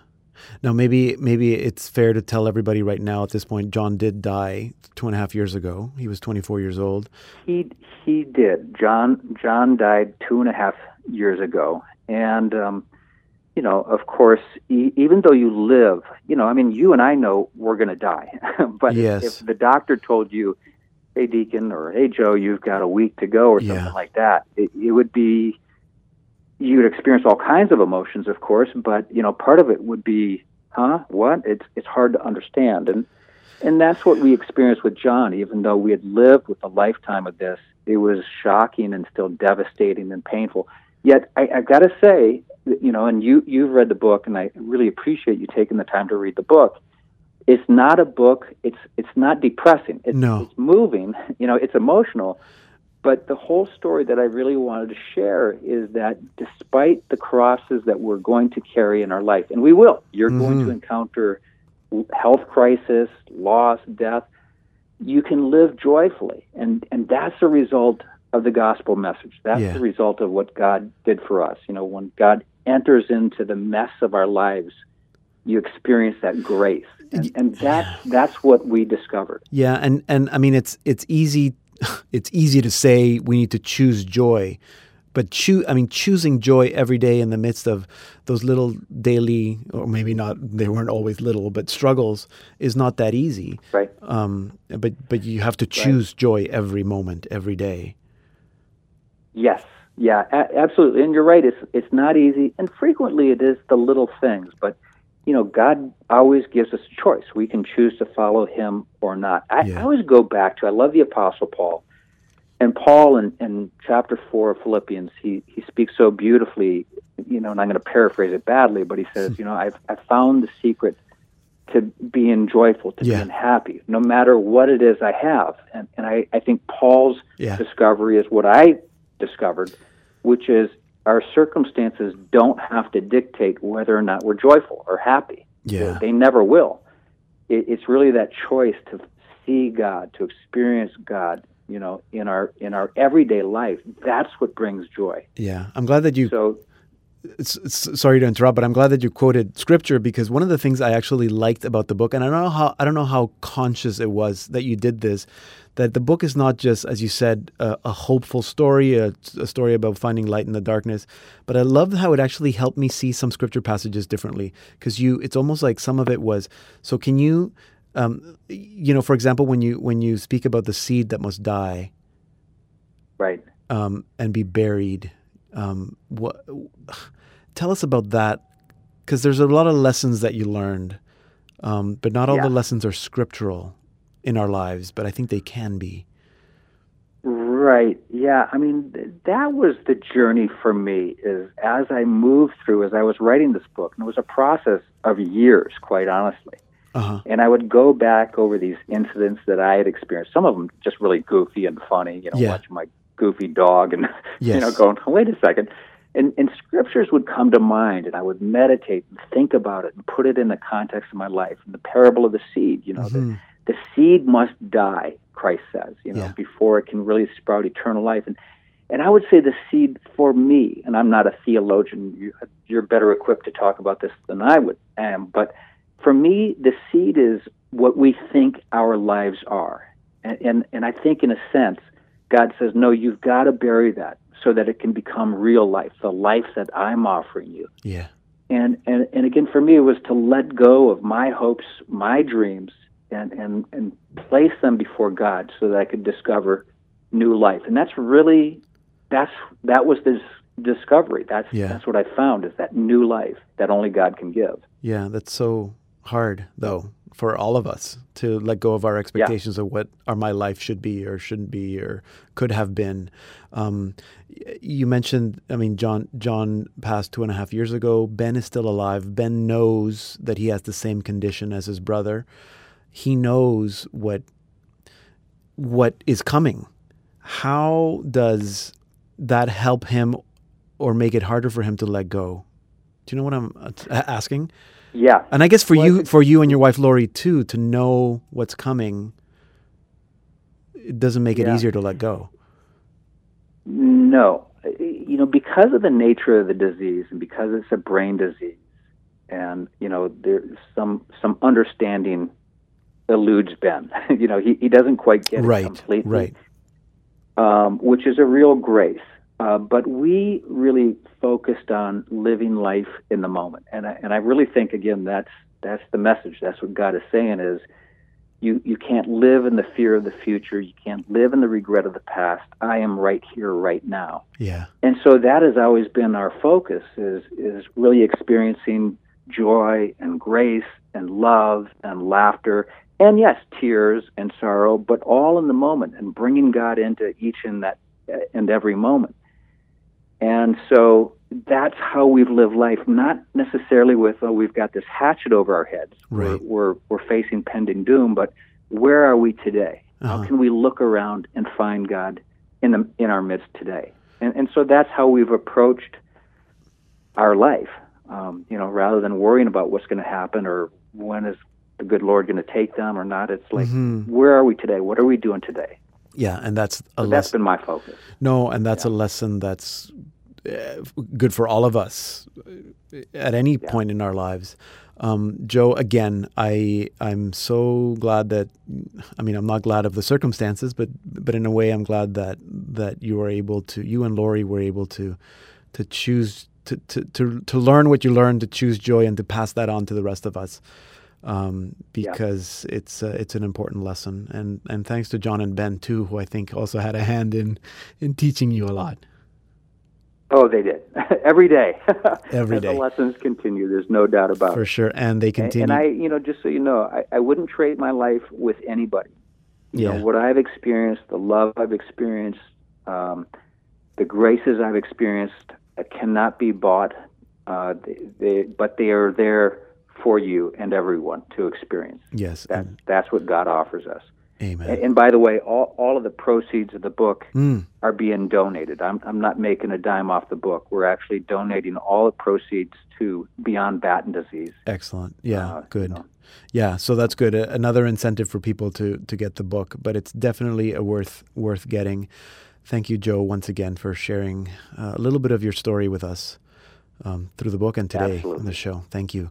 A: Now maybe maybe it's fair to tell everybody right now at this point. John did die two and a half years ago. He was 24 years old.
I: He he did. John John died two and a half years ago, and um, you know, of course, e- even though you live, you know, I mean, you and I know we're going to die, but if-
A: Yes.
I: if the doctor told you, "Hey, Deacon," or "Hey, Joe, you've got a week to go," or something like that, it, it would be you'd experience all kinds of emotions, of course, but you know, part of it would be, "Huh? What?" It's it's hard to understand, and and that's what we experienced with John. Even though we had lived with a lifetime of this, it was shocking and still devastating and painful. Yet I, I've got to say, you know, and you you've read the book, and I really appreciate you taking the time to read the book. It's not a book. It's it's not depressing. It's,
A: No.
I: it's moving. You know, it's emotional. But the whole story that I really wanted to share is that despite the crosses that we're going to carry in our life, and we will, you're going
A: Mhm.
I: to encounter health crisis, loss, death. You can live joyfully, and and that's a result of the gospel message. That's
A: Yeah.
I: the result of what God did for us. You know, when God enters into the mess of our lives, you experience that grace, and, and that that's what we discovered.
A: Yeah, and and I mean it's it's easy it's easy to say we need to choose joy, but choo- I mean, choosing joy every day in the midst of those little daily, or maybe not, they weren't always little, but struggles is not that easy.
I: Right.
A: Um, but but you have to choose right. joy every moment, every day.
I: Yes. Yeah. A- absolutely. And you're right. It's it's not easy, and frequently it is the little things. But you know, God always gives us a choice. We can choose to follow Him or not. I, yeah. I always go back to. I love the Apostle Paul and Paul in, in chapter four of Philippians, he, he speaks so beautifully, you know, and I'm going to paraphrase it badly, but he says, you know, I've, I've found the secret to being joyful, to yeah. being happy, no matter what it is I have. And, and I, I think Paul's yeah. discovery is what I discovered, which is our circumstances don't have to dictate whether or not we're joyful or happy.
A: Yeah.
I: They never will. It, it's really that choice to see God, to experience God, you know in our in our everyday life that's what brings joy
A: yeah i'm glad that you so it's, it's, sorry to interrupt, but I'm glad that you quoted scripture because one of the things I actually liked about the book, and I don't know how I don't know how conscious it was that you did this, that the book is not just, as you said, a, a hopeful story, a, a, story about finding light in the darkness, but I loved how it actually helped me see some scripture passages differently because you, it's almost like some of it was. So can you um, you know, for example, when you when you speak about the seed that must die,
I: right,
A: um, and be buried, um, what? Tell us about that, because there's a lot of lessons that you learned, um, but not all yeah. the lessons are scriptural in our lives. But I think they can be.
I: Right. Yeah. I mean, that was the journey for me. Is as I moved through, as I was writing this book, and it was a process of years, quite honestly. Uh-huh. And I would go back over these incidents that I had experienced. Some of them just really goofy and funny. You know, yeah. watching my goofy dog and yes. you know going, wait a second. And, and scriptures would come to mind, and I would meditate and think about it and put it in the context of my life. And the parable of the seed, you know, mm-hmm. the, the seed must die, Christ says, you know, yeah. before it can really sprout eternal life. And and I would say the seed for me, and I'm not a theologian. You, you're better equipped to talk about this than I would am, but for me, the seed is what we think our lives are. And, and, and I think, in a sense, God says, no, you've got to bury that so that it can become real life, the life that I'm offering you.
A: Yeah.
I: And, and, and again, for me, it was to let go of my hopes, my dreams, and, and, and place them before God so that I could discover new life. And that's really, that's, that was this discovery. That's, yeah. that's what I found is that new life that only God can give.
A: Yeah, that's so hard though for all of us to let go of our expectations yeah. of what our my life should be or shouldn't be or could have been. Um, you mentioned, I mean, John John passed two and a half years ago. Ben is still alive. Ben knows that he has the same condition as his brother. He knows what what is coming. How does that help him or make it harder for him to let go? Do you know what I'm uh, asking?
I: Yeah.
A: And I guess for well, you, for you and your wife Lori too, to know what's coming, it doesn't make it yeah. easier to let go.
I: No, you know, because of the nature of the disease and because it's a brain disease, and you know, there's some some understanding eludes Ben. you know, he he doesn't quite get
A: right,
I: it completely,
A: right.
I: Um, which is a real grace. Uh, but we really focused on living life in the moment, and I, and I really think again that's that's the message. That's what God is saying is you you can't live in the fear of the future. You can't live in the regret of the past. I am right here, right now.
A: Yeah.
I: And so that has always been our focus is is really experiencing joy and grace and love and laughter and yes, tears and sorrow, but all in the moment and bringing God into each and that and every moment. And so that's how we've lived life, not necessarily with, oh, we've got this hatchet over our heads.
A: Right.
I: We're, we're, we're facing pending doom, but where are we today? Uh-huh. How can we look around and find God in, the, in our midst today? And, and so that's how we've approached our life. Um, you know, rather than worrying about what's going to happen or when is the good Lord going to take them or not, it's like, mm-hmm. where are we today? What are we doing today?
A: Yeah, and that's
I: a so that's been my focus.
A: No, and that's yeah. a lesson that's uh, good for all of us. at any yeah. point in our lives. Um, Joe, again, I I'm so glad that I mean I'm not glad of the circumstances, but but in a way I'm glad that that you were able to you and Lori were able to to choose to to to, to learn what you learned, to choose joy, and to pass that on to the rest of us. Um, because yeah. it's uh, it's an important lesson, and and thanks to John and Ben too, who I think also had a hand in in teaching you a lot.
I: Oh, they did every day.
A: Every day,
I: the lessons continue. There's no doubt about
A: For
I: it.
A: For sure, and they continue.
I: And, and, I, you know, just so you know, I, I wouldn't trade my life with anybody. You
A: yeah.
I: know, what I've experienced, the love I've experienced, um, the graces I've experienced, uh, cannot be bought. Uh, they, they, but they are there for you and everyone to experience.
A: Yes,
I: that, that's what God offers us.
A: Amen.
I: And, and, by the way, all, all of the proceeds of the book mm. are being donated. I'm, I'm not making a dime off the book. We're actually donating all the proceeds to Beyond Batten Disease.
A: Excellent. Yeah, uh, good. You know. Yeah, so that's good. Another incentive for people to to get the book, but it's definitely a worth worth getting. Thank you, Joe, once again for sharing uh, a little bit of your story with us um, through the book and today
I: Absolutely.
A: on the show. Thank you.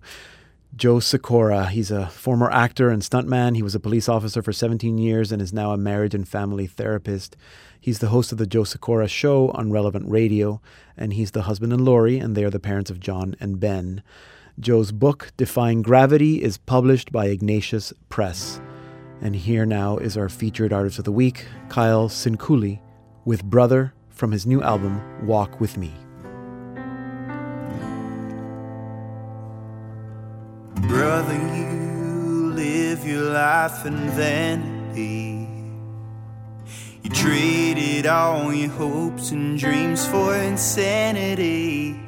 A: Joe Sikora. He's a former actor and stuntman. He was a police officer for 17 years and is now a marriage and family therapist. He's the host of the Joe Sikora Show on Relevant Radio, and he's the husband and Lori, and they are the parents of John and Ben. Joe's book, Defying Gravity, is published by Ignatius Press. And here now is our featured artist of the week, Kyle Sinkule, with Brother from his new album, Walk With Me.
C: Life in vanity. You traded all your hopes and dreams for insanity.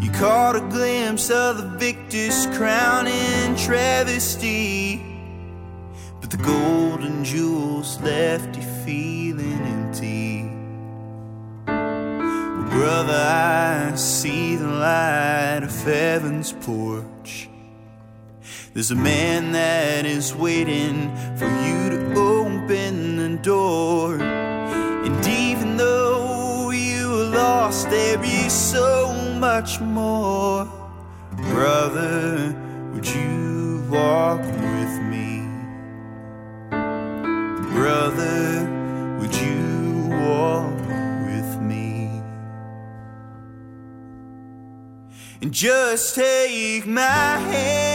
C: You caught a glimpse of the victor's crown in travesty. But the golden jewels left you feeling empty. Brother, I see the light of heaven's porch. There's a man that is waiting for you to open the door. And even though you are lost, there is so much more. Brother, would you walk with me? Brother, would you walk with me? And just take my hand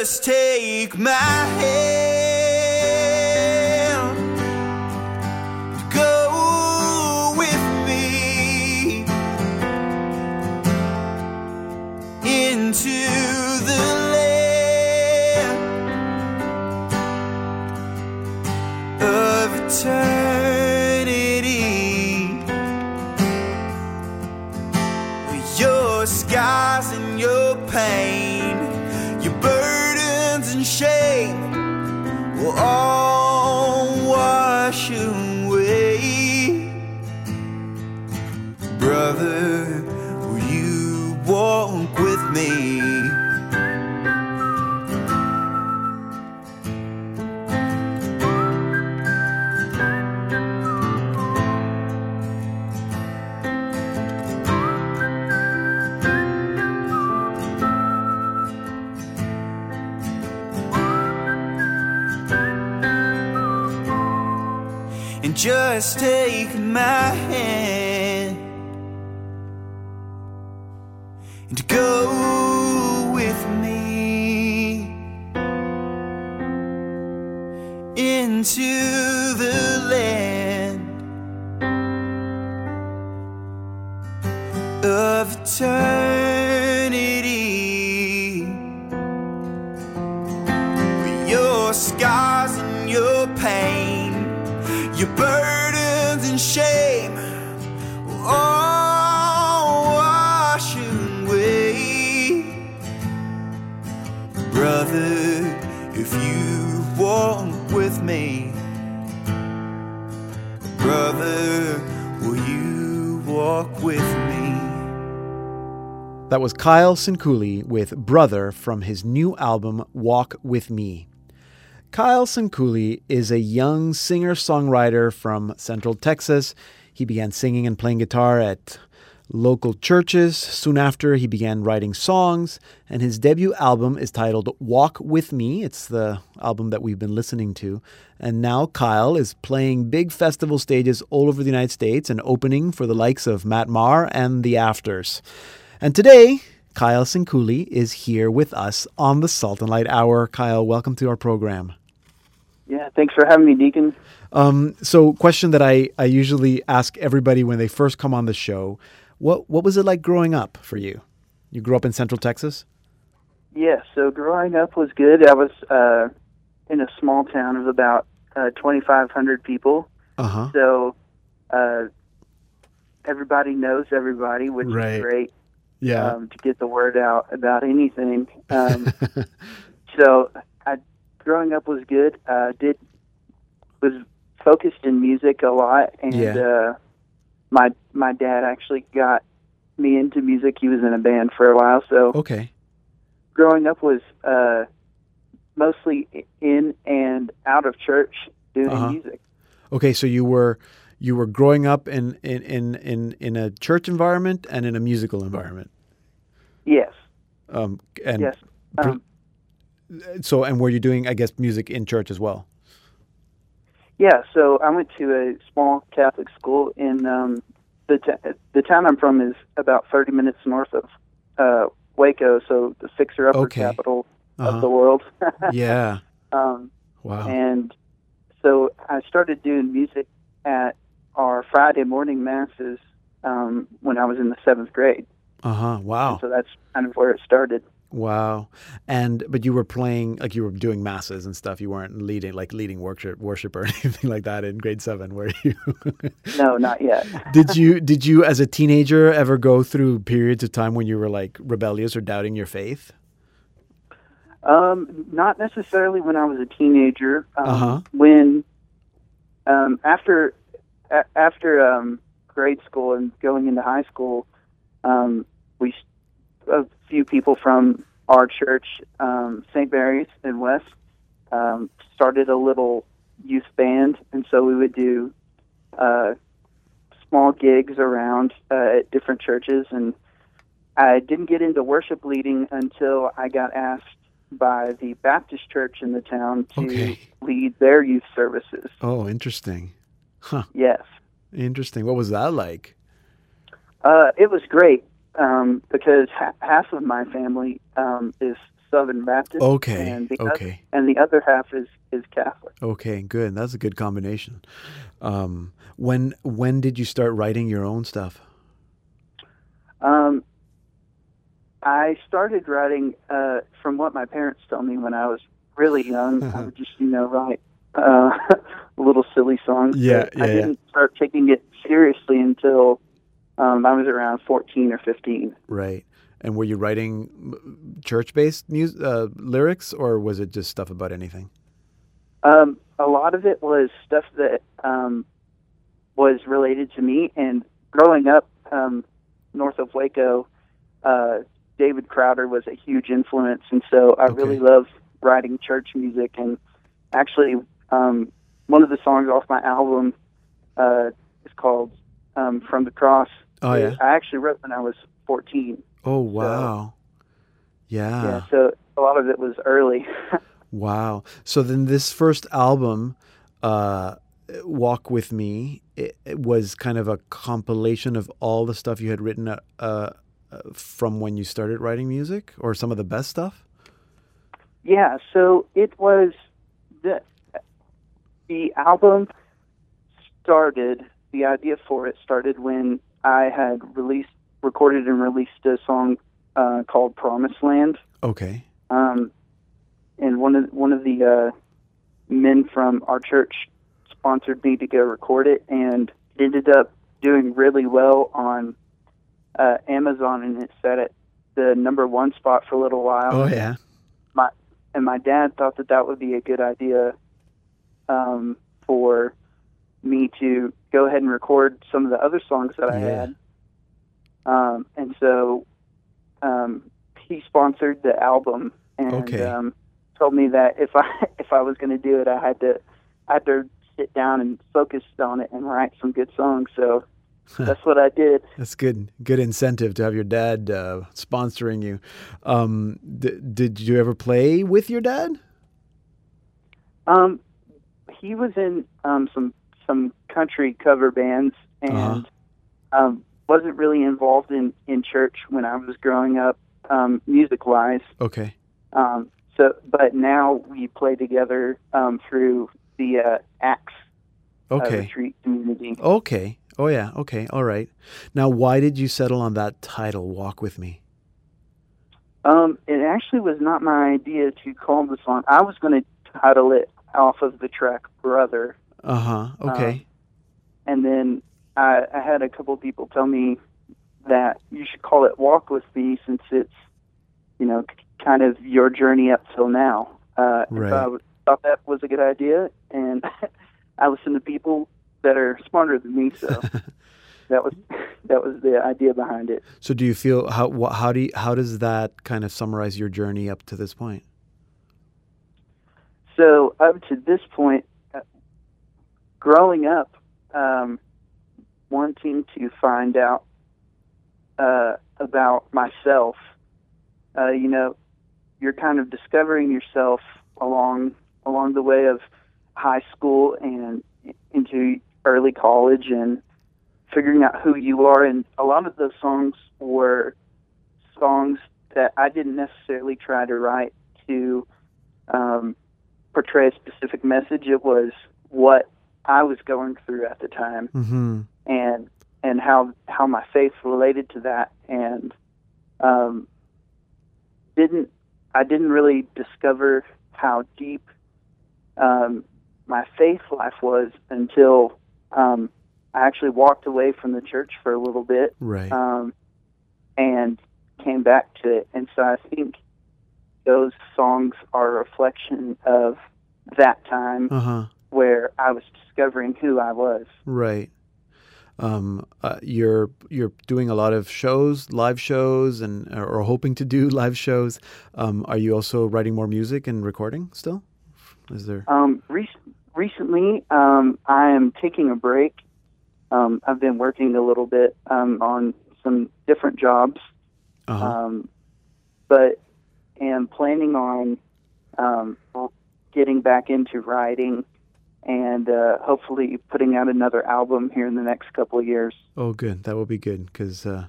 C: just take my hand. And
A: was Kyle Sinkule with Brother from his new album Walk With Me. Kyle Sinkule is a young singer songwriter from Central Texas. He began singing and playing guitar at local churches. Soon after, he began writing songs, and his debut album is titled Walk With Me. It's the album that we've been listening to. And now Kyle is playing big festival stages all over the United States and opening for the likes of Matt Maher and The Afters. And today, Kyle Sinkule is here with us on the Salt and Light Hour. Kyle, welcome to our program.
J: Yeah, thanks for having me, Deacon.
A: Um, so, question that I, I usually ask everybody when they first come on the show: what what was it like growing up for you? You grew up in Central Texas.
J: Yeah, so growing up was good. I was uh, in a small town of about uh, 2,500 people.
A: Uh huh.
J: So uh, everybody knows everybody, which
A: Right.
J: is great
A: Yeah.
J: um, to get the word out about anything. Um, so I, growing up was good. Uh, did was focused in music a lot, and
A: Yeah.
J: uh, my my dad actually got me into music. He was in a band for a while, so
A: okay.
J: growing up was uh, mostly in and out of church doing
A: Uh-huh.
J: music.
A: Okay. So you were you were growing up in in in in, in a church environment and in a musical environment.
J: Yes,
A: Um, and
J: yes. Um,
A: so and were you doing I guess music in church as well?
J: yeah, so I went to a small Catholic school in um, the t- the town I'm from is about 30 minutes north of uh, Waco, so the fixer upper
A: Okay.
J: capital
A: Uh-huh.
J: of the world.
A: Yeah.
J: um,
A: Wow.
J: And so I started doing music at our Friday morning masses um, when I was in the seventh grade.
A: Uh huh. Wow.
J: So that's kind of where it started.
A: Wow. And but you were playing like you were doing masses and stuff. You weren't leading like leading worship worship or anything like that in grade 7 were you?
J: No, not yet.
A: did you did you as a teenager ever go through periods of time when you were like rebellious or doubting your faith?
J: Um, not necessarily when I was a teenager. Um,
A: Uh-huh.
J: When um, after a- after um, grade school and going into high school, um, we a few people from our church, um, St. Mary's in West, um, started a little youth band, and so we would do uh, small gigs around uh, at different churches and. I didn't get into worship leading until I got asked by the Baptist church in the town to
A: Okay.
J: lead their youth services.
A: Oh, interesting. Huh.
J: Yes.
A: Interesting. What was that like?
J: Uh, it was great um, because ha- half of my family um, is Southern Baptist.
A: Okay,
J: And the
A: okay.
J: Other, and the other half is, is Catholic.
A: Okay, good. That's a good combination. Um, when when did you start writing your own stuff?
J: Um, I started writing uh, from what my parents told me when I was really young. I would just, you know, write uh, little silly songs.
A: Yeah,
J: but I
A: yeah, yeah.
J: didn't start taking it seriously until um, I was around 14 or 15.
A: Right. And were you writing church-based music, uh, lyrics, or was it just stuff about anything?
J: Um, a lot of it was stuff that um, was related to me. And growing up um, north of Waco, uh, David Crowder was a huge influence, and so I really love writing church music. And actually, um, one of the songs off my album uh, is called um, "From the Cross."
A: Oh, yeah?
J: I actually wrote when I was 14.
A: Oh wow. yeah.
J: yeah, so a lot of it was early.
A: Wow. So then this first album, uh, Walk with Me it, it was kind of a compilation of all the stuff you had written uh, uh, from when you started writing music, or some of the best stuff.
J: Yeah, so it was the the album started. The idea for it started when I had released, recorded, and released a song uh, called "Promised Land."
A: Okay.
J: Um, and one of one of the uh, men from our church sponsored me to go record it, and it ended up doing really well on uh, Amazon, and it set at the number one spot for a little while.
A: Oh yeah.
J: My and my dad thought that that would be a good idea um, for me to go ahead and record some of the other songs that I
A: Yeah.
J: had. Um, and so um, he sponsored the album and
A: Okay.
J: um, told me that if I if I was going to do it, I had to I had to sit down and focus on it and write some good songs. So that's what I did.
A: That's good. Good incentive to have your dad uh, sponsoring you. Um, d- did you ever play with your dad?
J: Um, he was in um, some some country cover bands and
A: Uh-huh.
J: um, wasn't really involved in in church when I was growing up, um, music wise.
A: Okay.
J: Um, so, but now we play together um, through the uh, Acts uh,
A: Okay.
J: retreat community.
A: Okay. Oh yeah. Okay. All right. Now, why did you settle on that title, "Walk with Me"?
J: Um, it actually was not my idea to call the song. I was going to title it off of the track "Brother."
A: Uh huh. Okay.
J: and then I, I had a couple people tell me that you should call it "Walk with Me" since it's, you know, kind of your journey up till now. Uh,
A: Right.
J: So I thought that was a good idea, and I listen to people that are smarter than me, so that was that was the idea behind it.
A: so, do you feel how how do you, how does that kind of summarize your journey up to this point?
J: So up to this point, growing up, um, wanting to find out uh, about myself, uh, you know, you're kind of discovering yourself along along the way of high school and into early college and figuring out who you are. And a lot of those songs were songs that I didn't necessarily try to write to. Um, portray a specific message. It was what I was going through at the time,
A: Mm-hmm.
J: and and how how my faith related to that, and um, didn't I didn't really discover how deep um, my faith life was until um, I actually walked away from the church for a little bit,
A: Right.
J: um, and came back to it. And so I think those songs are a reflection of that time
A: Uh huh.
J: Where I was discovering who I was.
A: Right. Um, uh, you're you're doing a lot of shows, live shows, and or hoping to do live shows. Um, are you also writing more music and recording still? Is there?
J: Um, rec- recently, um, I am taking a break. Um, I've been working a little bit um, on some different jobs,
A: Uh-huh.
J: um, but am planning on um, getting back into writing and uh, hopefully putting out another album here in the next couple of years.
A: Oh, good. That will be good because uh,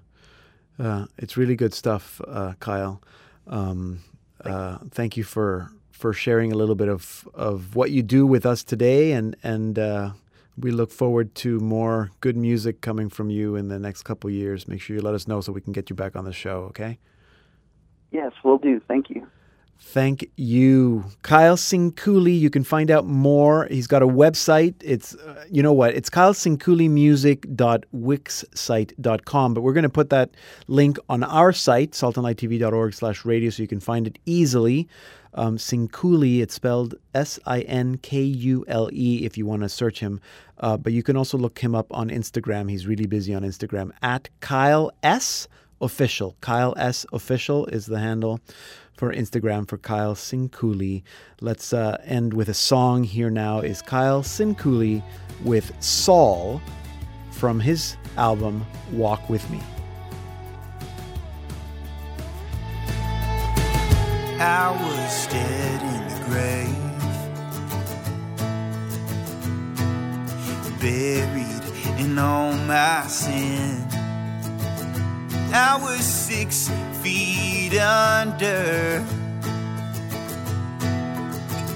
A: uh, it's really good stuff, uh, Kyle. Um, uh, thank you for for sharing a little bit of of what you do with us today, and and uh, we look forward to more good music coming from you in the next couple of years. Make sure you let us know so we can get you back on the show. Okay.
J: Yes, we'll do. Thank you.
A: Thank you, Kyle Sinkule. You can find out more. He's got a website. It's, uh, you know what? It's kylesinkulemusic.wixsite.com. But we're going to put that link on our site, saltandlighttv.org slash radio, so you can find it easily. Um, Sinkule, it's spelled S I N K U L E if you want to search him. Uh, but you can also look him up on Instagram. He's really busy on Instagram at Kyle S. Official. Kyle S. Official is the handle for Instagram for Kyle Sinkule. Let's uh, end with a song here now is Kyle Sinkule with Saul from his album Walk With Me.
C: I was dead in the grave. buried in all my sin. I was six feet under.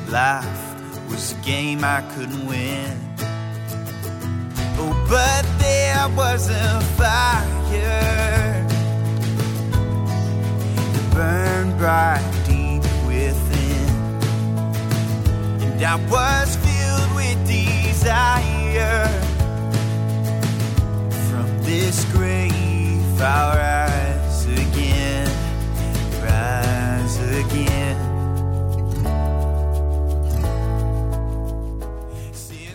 C: Life was a game I couldn't win. Oh, but there was a fire that burned bright deep within, and I was filled with desire from this grave. I'll rise again.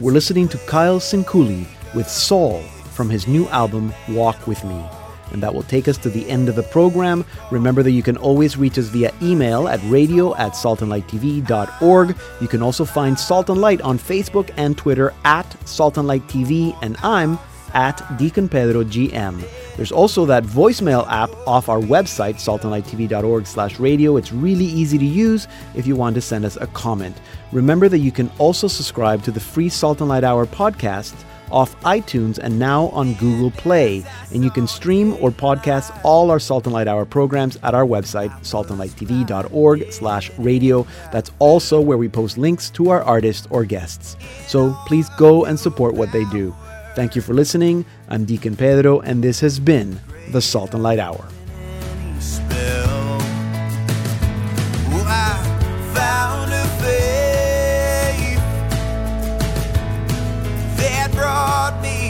A: We're listening to Kyle Sinkule with Saul from his new album Walk With Me. And that will take us to the end of the program. Remember that you can always reach us via email at radio at saltandlighttv.org. You can also find Salt and Light on Facebook and Twitter at Salt and Light TV, and I'm at Deacon Pedro GM. There's also that voicemail app off our website, saltandlighttv.org slash radio. It's really easy to use if you want to send us a comment. Remember that you can also subscribe to the free Salt and Light Hour podcast off iTunes and now on Google Play. And you can stream or podcast all our Salt and Light Hour programs at our website, saltandlighttv.org slash radio. That's also where we post links to our artists or guests. So please go and support what they do. Thank you for listening. I'm Deacon Pedro, and this has been the Salt and Light Hour. brought me